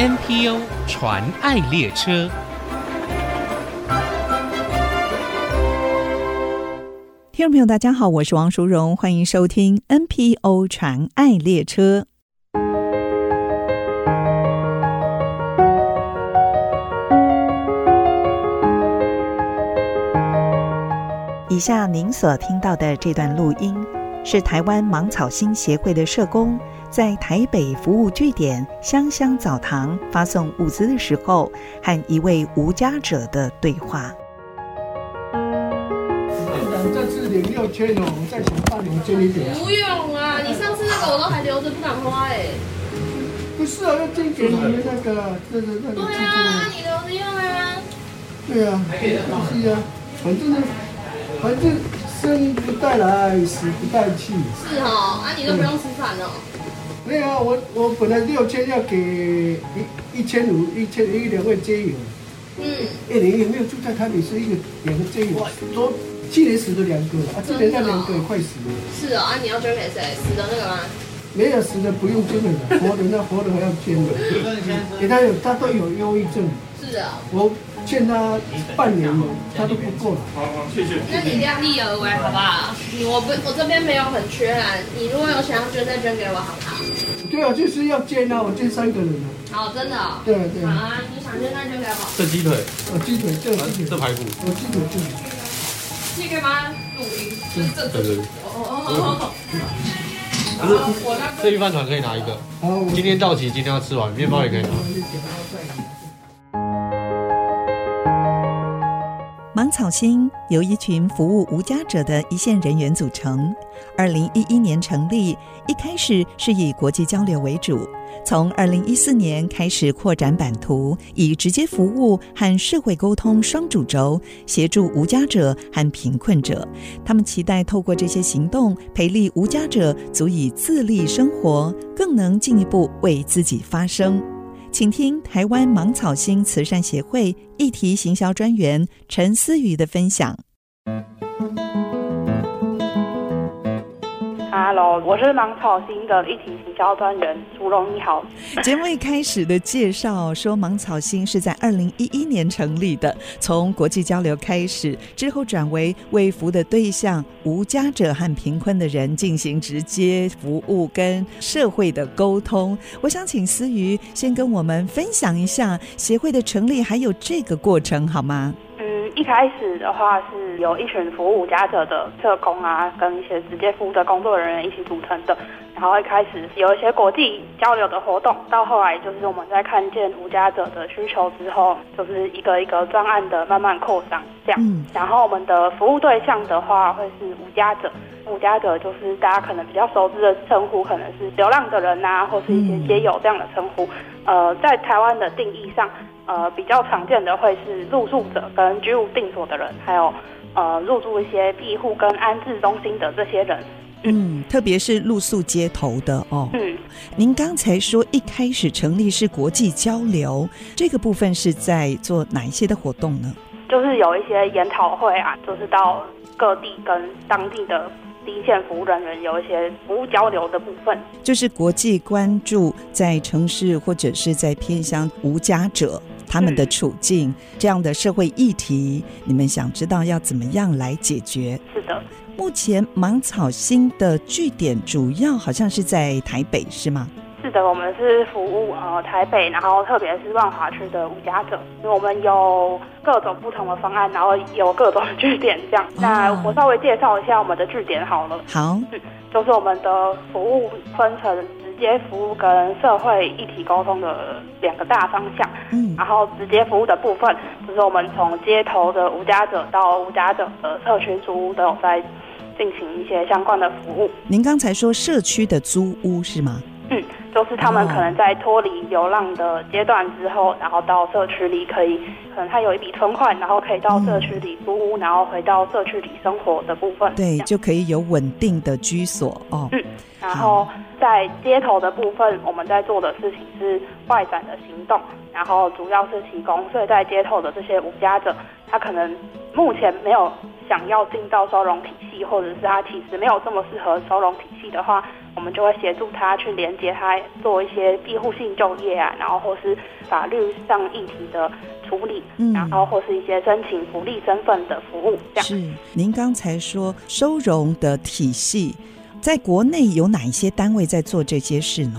NPO 传爱列车，听众朋友，大家好，我是王淑荣，欢迎收听 NPO 传爱列车。以下您所听到的这段录音，是台湾芒草心协会的社工在台北服务据点香香澡堂发送物资的时候，和一位无家者的对话。这次领六千哦，我再想办我捐一点。不用啊，你上次那个我都还留着不敢花哎。不是啊，要捐给你那个，这个那个。对啊，你留着用啊。对啊，是啊，反正呢。反正生不带来，死不带去。是哦，啊，你都不用吃饭哦。没有啊，我我本来六千要给一一千五，一千一两位街友。嗯。哎，你有没有住在台北市一个两个街友？昨去年死了两个，啊，今年那两个也快死了。是哦，啊，你要捐给谁？死的那个吗？没有死的不用捐了，活的那活的还要捐的。给他有，他都有忧郁症。是啊。我。欠他半年了，他都不够了。好好，谢谢。那你量力而为，好不好？你我不我这边没有很缺啊，你如果有想要捐再捐给我，好不好？对啊，就是要煎啊，我煎三个人啊。好，真的。对对。好啊，你想煎那就给我。这鸡腿。哦，鸡腿，这鸡腿，这排骨。我鸡腿这里。你可以把它录音，就是这这。对对。哦哦哦。不是，这一饭团可以拿一个。好。今天到齐，今天要吃完，面包也可以拿。芒草心由一群服务无家者的一线人员组成。二零一一年成立，一开始是以国际交流为主。从二零一四年开始扩展版图，以直接服务和社会沟通双主轴，协助无家者和贫困者。他们期待透过这些行动，培力无家者足以自立生活，更能进一步为自己发声。请听台湾芒草星慈善协会议题行销专员陈思雨的分享。Hello，我是芒草心的议题行销专员朱荣，你好。节目一开始的介绍说，芒草心是在二零一一年成立的，从国际交流开始，之后转为为服务的对象无家者和贫困的人进行直接服务跟社会的沟通。我想请思瑜先跟我们分享一下协会的成立还有这个过程好吗？一开始的话是由一群服务无家者的社工啊，跟一些直接服务的工作人员一起组成的。然后一开始有一些国际交流的活动，到后来就是我们在看见无家者的需求之后，就是一个一个专案的慢慢扩张这样。嗯。然后我们的服务对象的话会是无家者，无家者就是大家可能比较熟知的称呼，可能是流浪的人啊，或是一些街友这样的称呼。呃，在台湾的定义上。呃，比较常见的会是入住者跟居无定所的人，还有呃入住一些庇护跟安置中心的这些人。嗯，特别是露宿街头的哦。嗯，您刚才说一开始成立是国际交流，这个部分是在做哪一些的活动呢？就是有一些研讨会啊，就是到各地跟当地的第一线服务人员有一些服务交流的部分。就是国际关注在城市或者是在偏乡无家者。他们的处境，嗯、这样的社会议题，你们想知道要怎么样来解决？是的，目前芒草心的据点主要好像是在台北，是吗？是的，我们是服务呃台北，然后特别是万华区的无家者，因为我们有各种不同的方案，然后有各种据点这样。哦、那我稍微介绍一下我们的据点好了。好，嗯，就是我们的服务分成。直接服务跟社会议题沟通的两个大方向，嗯，然后直接服务的部分，就是我们从街头的无家者到无家者的社区租屋都有在进行一些相关的服务。您刚才说社区的租屋是吗？嗯，就是他们可能在脱离流浪的阶段之后，然后到社区里可以，可能他有一笔存款，然后可以到社区里租屋，然后回到社区里生活的部分，对，就可以有稳定的居所哦。嗯，然后在街头的部分，我们在做的事情是外展的行动，然后主要是提供睡在街头的这些无家者，他可能目前没有想要进到收容体系，或者是他其实没有这么适合收容体系的话，我们就会协助他去连接他做一些庇护性就业啊，然后或是法律上议题的处理，嗯，然后或是一些申请福利身份的服务。这样。是，您刚才说收容的体系，在国内有哪一些单位在做这些事呢？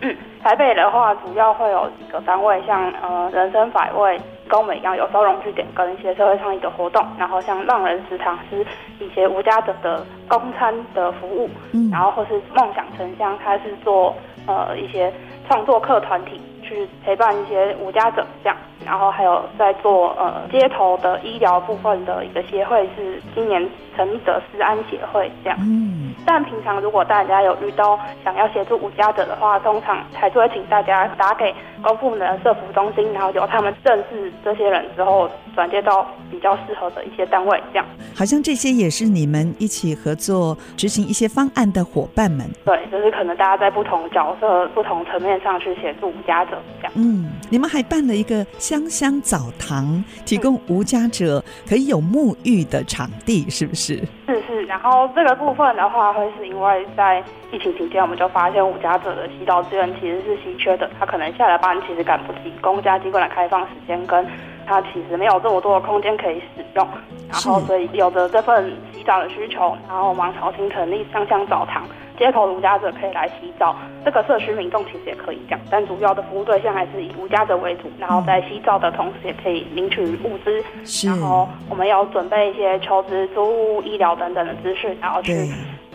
嗯，台北的话，主要会有几个单位，像呃人生百味。跟我们一样有收容据点跟一些社会倡议的活动，然后像浪人食堂是一些无家者的公餐的服务，嗯，然后或是梦想城乡，它是做呃一些创作课团体去陪伴一些无家者这样，然后还有在做呃街头的医疗部分的一个协会是今年成立的思安协会这样，嗯，但平常如果大家有遇到想要协助无家者的话，通常还是会请大家打给。公部门的社福中心，然后由他们认识这些人之后，转接到比较适合的一些单位，这样。好像这些也是你们一起合作执行一些方案的伙伴们。对，就是可能大家在不同角色、不同层面上去协助无家者，这样。嗯，你们还办了一个香香澡堂，提供无家者可以有沐浴的场地，是不是？是是。然后这个部分的话，会是因为在疫情期间，我们就发现无家者的洗澡资源其实是稀缺的，他可能下了班其实赶不及公家机关的开放时间，跟他其实没有这么多的空间可以使用，然后所以有着这份洗澡的需求，然后芒草新成立香香澡堂。街头无家者可以来洗澡，这个社区民众其实也可以这样，但主要的服务对象还是以无家者为主。然后在洗澡的同时，也可以领取物资。然后我们要准备一些求职、租屋、医疗等等的资讯，然后去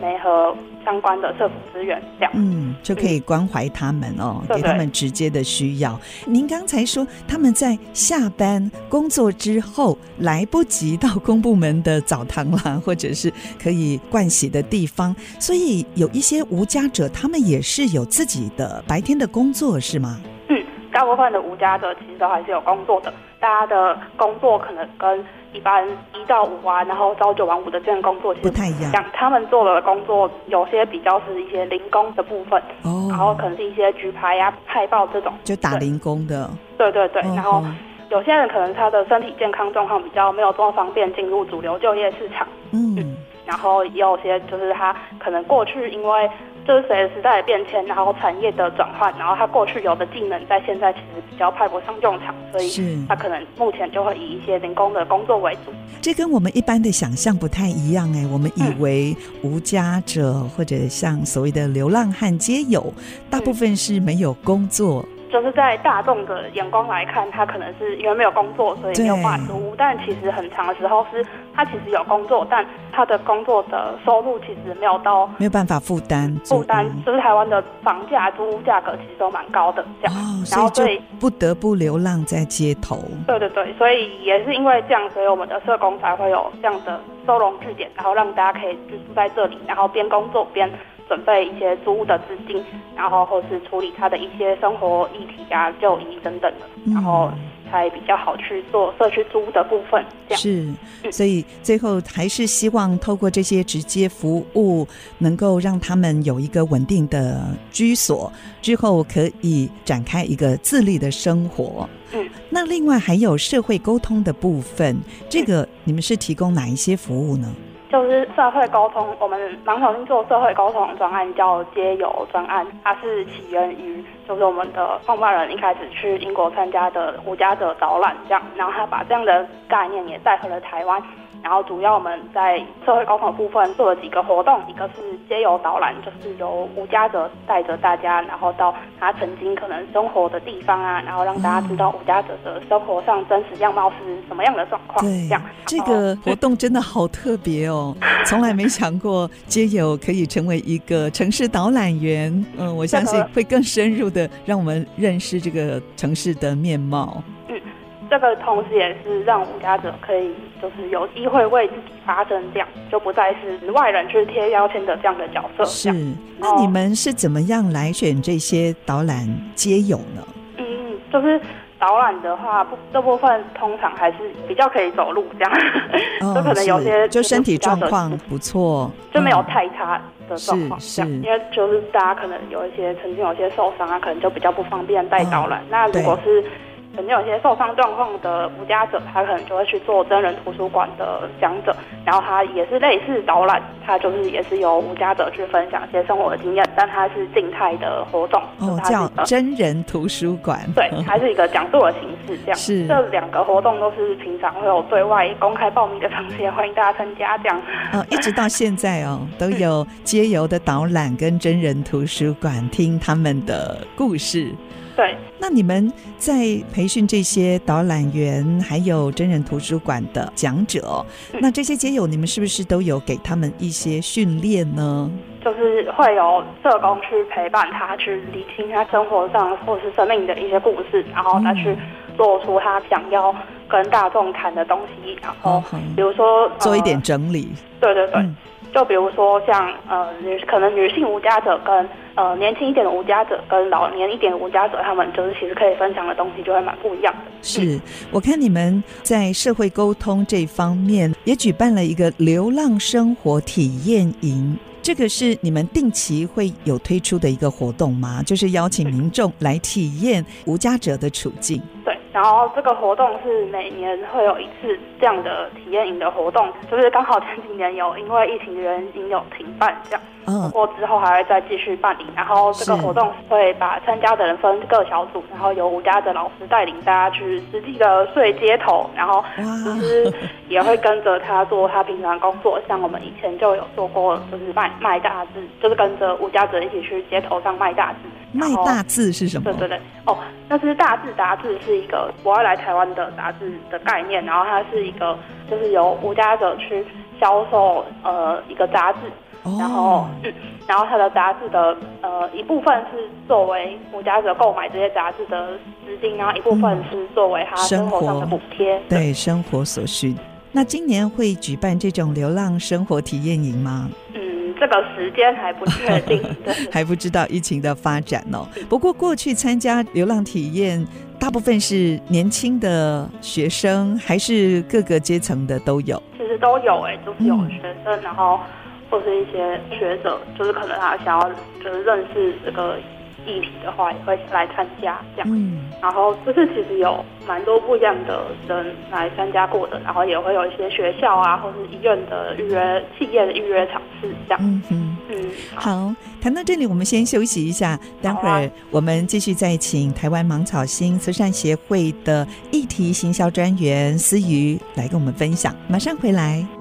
媒合相关的社福资源，这样。嗯，就可以关怀他们哦，嗯、给他们直接的需要。您刚才说他们在下班工作之后来不及到公部门的澡堂啦，或者是可以盥洗的地方，所以有。一些无家者，他们也是有自己的白天的工作，是吗？嗯，大部分的无家者其实都还是有工作的。大家的工作可能跟一般一到五啊，然后朝九晚五的这样工作其实不太一样。他们做的工作有些比较是一些零工的部分，哦，然后可能是一些举牌呀、啊、派报这种，就打零工的。对对对，然后有些人可能他的身体健康状况比较没有这么方便进入主流就业市场。嗯。嗯然后也有些就是他可能过去因为就是随着时代的变迁，然后产业的转换，然后他过去有的技能在现在其实比较派不上用场，所以他可能目前就会以一些零工的工作为主。这跟我们一般的想象不太一样哎，我们以为无家者或者像所谓的流浪汉皆有，大部分是没有工作。就是在大众的眼光来看，他可能是因为没有工作，所以没有办法租屋。但其实很长的时候是，他其实有工作，但他的工作的收入其实没有到，没有办法负担负担。就是台湾的房价、租屋价格其实都蛮高的，这样。哦，然后所以不得不流浪在街头。对对对，所以也是因为这样，所以我们的社工才会有这样的收容据点，然后让大家可以居住在这里，然后边工作边。准备一些租屋的资金，然后或是处理他的一些生活议题啊、就医等等的，然后才比较好去做社区租屋的部分。这样是，所以最后还是希望透过这些直接服务，能够让他们有一个稳定的居所，之后可以展开一个自立的生活。嗯，那另外还有社会沟通的部分，这个你们是提供哪一些服务呢？就是社会沟通，我们芒草心做社会沟通专案叫街友专案，它是起源于就是我们的创办人一开始去英国参加的胡家者导览这样，然后他把这样的概念也带回了台湾。然后主要我们在社会沟通部分做了几个活动，一个是街游导览，就是由无家者带着大家，然后到他曾经可能生活的地方啊，然后让大家知道无家者的生活上真实样貌是什么样的状况。对，这样这个活动真的好特别哦，从来没想过街友可以成为一个城市导览员。嗯，我相信会更深入的让我们认识这个城市的面貌。这个同时也是让无家者可以就是有机会为自己发声，这样就不再是外人去贴标签的这样的角色。是，那你们是怎么样来选这些导览街友呢？嗯，就是导览的话，不这部分通常还是比较可以走路这样，哦、就可能有些就身体状况不错，就没有太差的状况。这样，是，因为就是大家可能有一些曾经有些受伤啊，可能就比较不方便带导览。嗯、那如果是曾经有一些受伤状况的无家者，他可能就会去做真人图书馆的讲者，然后他也是类似导览，他就是也是由无家者去分享一些生活的经验，但他是静态的活动，哦，叫真人图书馆，对，还是一个讲座的形式，这样是这两个活动都是平常会有对外公开报名的场次，欢迎大家参加，这样哦，一直到现在哦，都有街游的导览跟真人图书馆，听他们的故事。对，那你们在培训这些导览员，还有真人图书馆的讲者，嗯、那这些街友，你们是不是都有给他们一些训练呢？就是会有社工去陪伴他，去理清他生活上或是生命的一些故事，然后他去做出他想要跟大众谈的东西，然后比如说、嗯、做一点整理。对对对。嗯就比如说像呃女可能女性无家者跟呃年轻一点的无家者跟老年一点的无家者，他们就是其实可以分享的东西就会蛮不一样的。是，我看你们在社会沟通这方面也举办了一个流浪生活体验营，这个是你们定期会有推出的一个活动吗？就是邀请民众来体验无家者的处境。对。然后这个活动是每年会有一次这样的体验营的活动，就是刚好 前几年有因为疫情的原因有停办这样，不过之后还会再继续办理。然后这个活动会把参加的人分各小组，然后由吴家的老师带领大家去实际的睡街头，然后其实也会跟着他做他平常工作，像我们以前就有做过，就是卖卖大字，就是跟着吴家泽一起去街头上卖大字。卖大字是什么？对对对，哦，那是大字杂志，是一个国外来台湾的杂志的概念，然后它是一个就是由无家者去销售呃一个杂志，哦、然后嗯，然后它的杂志的呃一部分是作为无家者购买这些杂志的资金，然后一部分是作为他生活上的补贴，对，对生活所需。那今年会举办这种流浪生活体验营吗？这个时间还不确定，还不知道疫情的发展哦。不过过去参加流浪体验，大部分是年轻的学生，还是各个阶层的都有？其实都有哎，就是有学生，嗯、然后或是一些学者，就是可能他想要就是认识这个。议题的话也会来参加这样，嗯，然后就是其实有蛮多不一样的人来参加过的，然后也会有一些学校啊，或是医院的预约、企业的预约场次这样。嗯嗯嗯。好，谈到这里，我们先休息一下，待会儿我们继续再请台湾芒草心慈善协会的议题行销专员思瑜来跟我们分享，马上回来。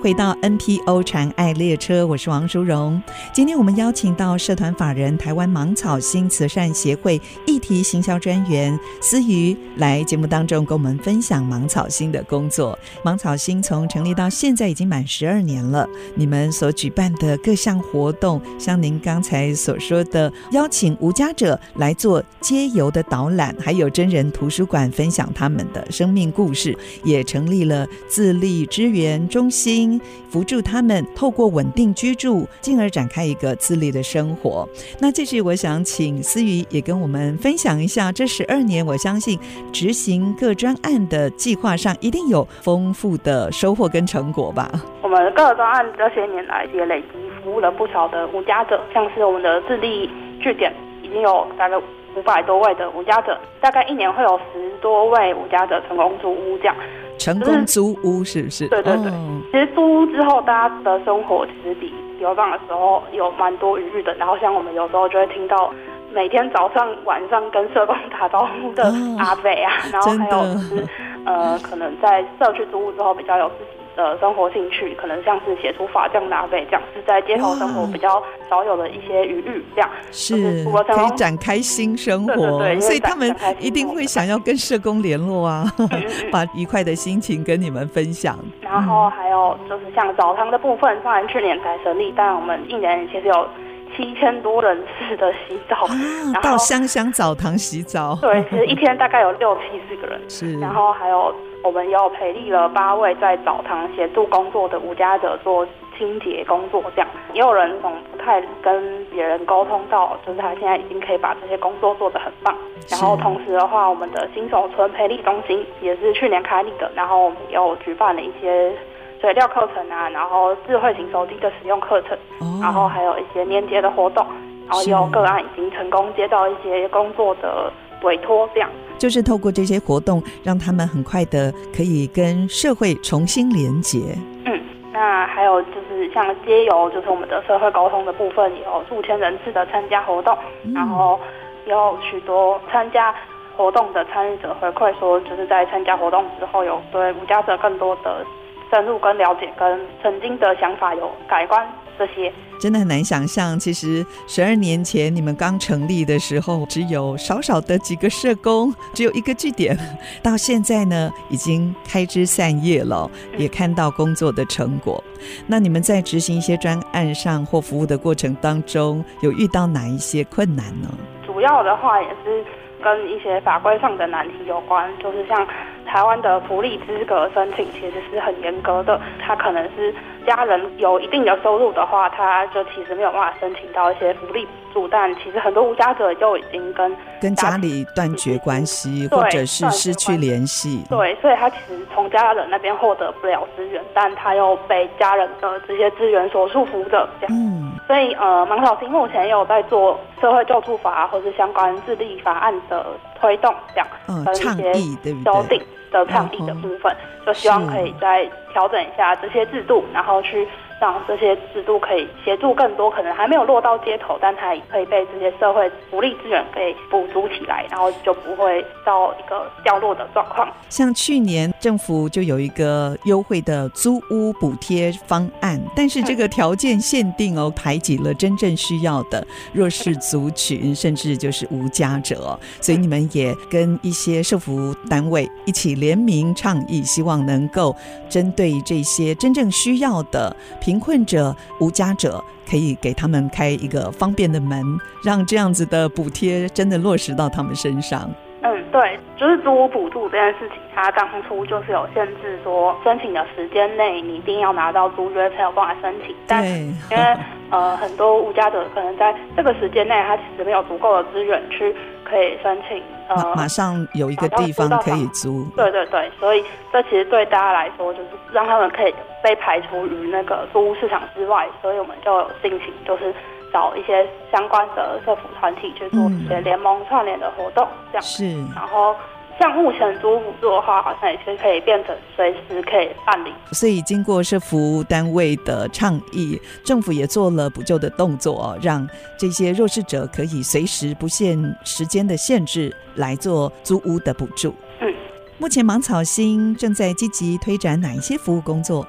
回到 P.O. 禅爱列车，我是王淑荣。今天我们邀请到社团法人台湾芒草心慈善协会议题行销专员思瑜来节目当中跟我们分享芒草心的工作。芒草心从成立到现在已经满十二年了，你们所举办的各项活动，像您刚才所说的，邀请无家者来做街游的导览，还有真人图书馆分享他们的生命故事，也成立了自立支援中心。辅助他们透过稳定居住，进而展开一个自立的生活。那这是我想请思雨也跟我们分享一下，这十二年我相信执行各专案的计划上，一定有丰富的收获跟成果吧？我们各专案这些年来也累积服务了不少的无家者，像是我们的自立据点已经有大概五百多位的无家者，大概一年会有十多位无家者成功租屋这样。成功租屋是不是？对对对，哦、其实租屋之后，大家的生活其实比流浪的时候有蛮多余裕的。然后像我们有时候就会听到每天早上晚上跟社工打招呼的阿北啊，哦、然后还有就是呃，可能在社区租屋之后比较有自己。的生活兴趣可能像是写出法这样拿贝这样，是在街头生活比较少有的一些余裕这样，是可以展开新生活，对对对，所以他们一定会想要跟社工联络啊，把愉快的心情跟你们分享。然后还有就是像澡堂的部分，虽然去年才成立，但我们一年其实有七七千多人次的洗澡，啊、然后到香香澡堂洗澡。对，其实一天大概有六七十个人。是，然后还有我们有培力了八位在澡堂协助工作的无家者做清洁工作，这样也有人从不太跟别人沟通到，就是他现在已经可以把这些工作做得很棒。然后同时的话，我们的新手村培力中心也是去年开立的，然后我们也有举办了一些。水料课程啊，然后智慧型手机的使用课程，哦，然后还有一些年节的活动，然后也有个案已经成功接到一些工作的委托，这样就是透过这些活动，让他们很快的可以跟社会重新连接。嗯，那还有就是像街游，就是我们的社会沟通的部分，有数千人次的参加活动，嗯，然后有许多参加活动的参与者回馈说，就是在参加活动之后，有对无家者更多的。深入跟了解，跟曾经的想法有改观，这些真的很难想象。其实十二年前你们刚成立的时候，只有少少的几个社工，只有一个据点。到现在呢，已经开枝散叶了，也看到工作的成果。那你们在执行一些专案上或服务的过程当中，有遇到哪一些困难呢？主要的话也是跟一些法规上的难题有关，就是像。台湾的福利资格申请其实是很严格的，它可能是家人有一定的收入的话，他就其实没有办法申请到一些福利补助。但其实很多无家者就已经跟跟家里断绝关系，或者是失去联系。对，所以他其实从家人那边获得不了资源，但他又被家人的这些资源所束缚着。这样，嗯，所以呃，芒草心目前也有在做社会救助法或是相关治理法案的推动，这样，嗯，倡议对不对？的抗议的部分，就希望可以再调整一下这些制度，然后去让这些制度可以协助更多可能还没有落到街头，但它也可以被这些社会福利资源给补足起来，然后就不会到一个掉落的状况。像去年政府就有一个优惠的租屋补贴方案，但是这个条件限定哦，排挤了真正需要的弱势族群，甚至就是无家者。所以你们也跟一些社服单位一起联名倡议，希望能够针对这些真正需要的。贫困者、无家者，可以给他们开一个方便的门，让这样子的补贴真的落实到他们身上。嗯，对，就是租屋补助这件事情，它当初就是有限制，说申请的时间内你一定要拿到租约才有办法申请。但因为呃很多无家者可能在这个时间内，他其实没有足够的资源去可以申请。呃，马上有一个地方可以租。对对对，所以这其实对大家来说，就是让他们可以被排除于那个租屋市场之外。所以我们就有进行，就是找一些相关的社服团体去做一些联盟串联的活动，这样。是。然后。像目前租补助的话，好像也是可以变成随时可以办理。所以经过社服单位的倡议，政府也做了补救的动作，让这些弱势者可以随时不限时间的限制来做租屋的补助。嗯，目前芒草心正在积极推展哪一些服务工作？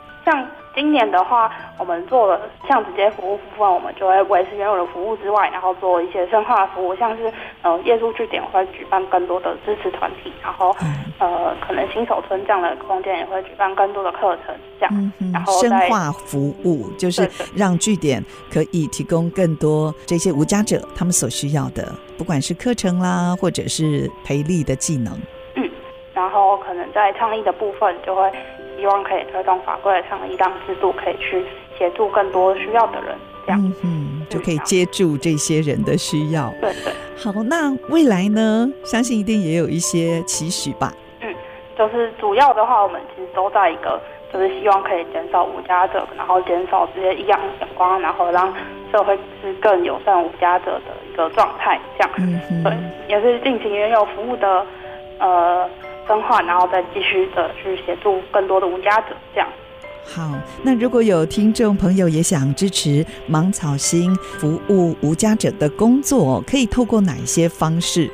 年的话，我们做了像直接服务部分，我们就会维持原有的服务之外，然后做一些深化服务，像是呃夜宿据点会举办更多的支持团体，然后呃可能新手村这样的空间也会举办更多的课程，这样，然后深化服务就是让据点可以提供更多这些无家者他们所需要的，不管是课程啦，或者是培力的技能。嗯，然后可能在倡议的部分就会。希望可以推动法规上的一档，制度可以去协助更多需要的人，这样，嗯，嗯，就可以接住这些人的需要。对对。好，那未来呢？相信一定也有一些期许吧。嗯，就是主要的话，我们其实都在一个，就是希望可以减少无家者，然后减少这些异样眼光，然后让社会是更友善无家者的一个状态，这样。嗯，对，也是进行原有服务的，呃。分化，然后再继续的去协助更多的无家者，这样。好，那如果有听众朋友也想支持芒草心服务无家者的工作，可以透过哪一些方式，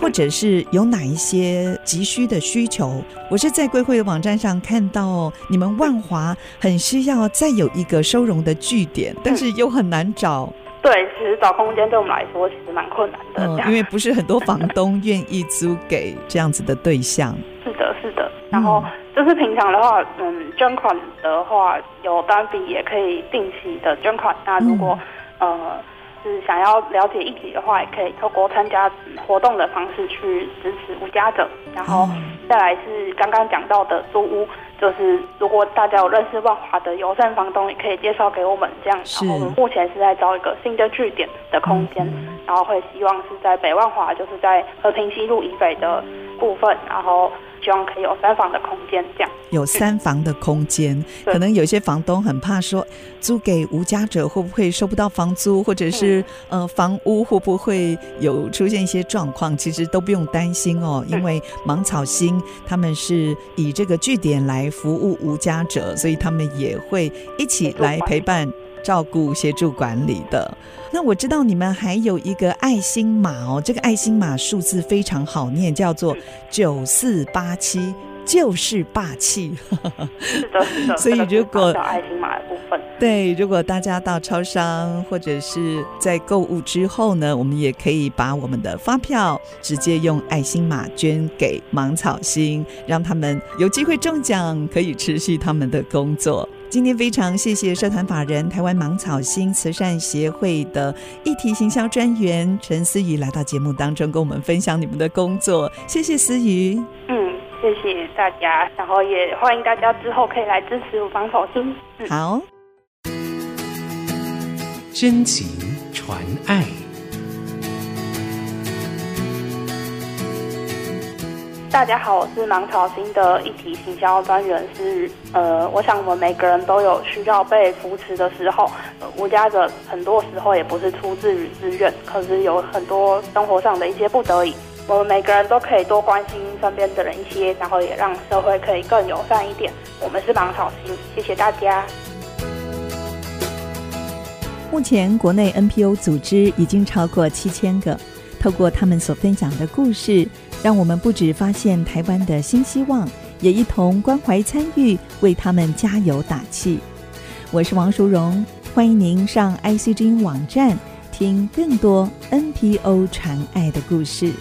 或者是有哪一些急需的需求？我是在贵会的网站上看到，你们万华很需要再有一个收容的据点，但是又很难找。对，其实找空间对我们来说其实蛮困难的，嗯，因为不是很多房东愿意租给这样子的对象。是的，是的。然后就是平常的话，嗯，捐款的话有单笔也可以定期的捐款。那如果、嗯、呃是想要了解议题的话，也可以透过参加活动的方式去支持无家者。然后再来是刚刚讲到的租屋，就是如果大家有认识万华的友善房东，也可以介绍给我们这样。然后我们目前是在招一个新的据点的空间，然后会希望是在北万华，就是在和平西路以北的部分，然后。希望可以有三房的空间，这样。有三房的空间，可能有些房东很怕说租给无家者会不会收不到房租，或者是呃房屋会不会有出现一些状况，其实都不用担心哦，因为芒草心他们是以这个据点来服务无家者，所以他们也会一起来陪伴。照顾协助管理的，那我知道你们还有一个爱心码哦，这个爱心码数字非常好念，叫做九四八七，就是霸气。是的，是的。所以如果爱心码的部分，对，如果大家到超商或者是在购物之后呢，我们也可以把我们的发票直接用爱心码捐给芒草心，让他们有机会中奖，可以持续他们的工作。今天非常谢谢社团法人台湾芒草心慈善协会的议题行销专员陈思瑜来到节目当中，跟我们分享你们的工作。谢谢思瑜。嗯，谢谢大家，然后也欢迎大家之后可以来支持芒草心。嗯、好，真情传爱。大家好，我是芒草心的议题行销专员思瑜。呃，我想我们每个人都有需要被扶持的时候，呃，无家者很多时候也不是出自于自愿，可是有很多生活上的一些不得已。我们每个人都可以多关心身边的人一些，然后也让社会可以更友善一点。我们是芒草心，谢谢大家。目前国内 NPO 组织已经超过七千个，透过他们所分享的故事。让我们不止发现台湾的新希望，也一同关怀参与，为他们加油打气。我是王淑荣，欢迎您上 ICG 网站听更多 NPO 传爱的故事。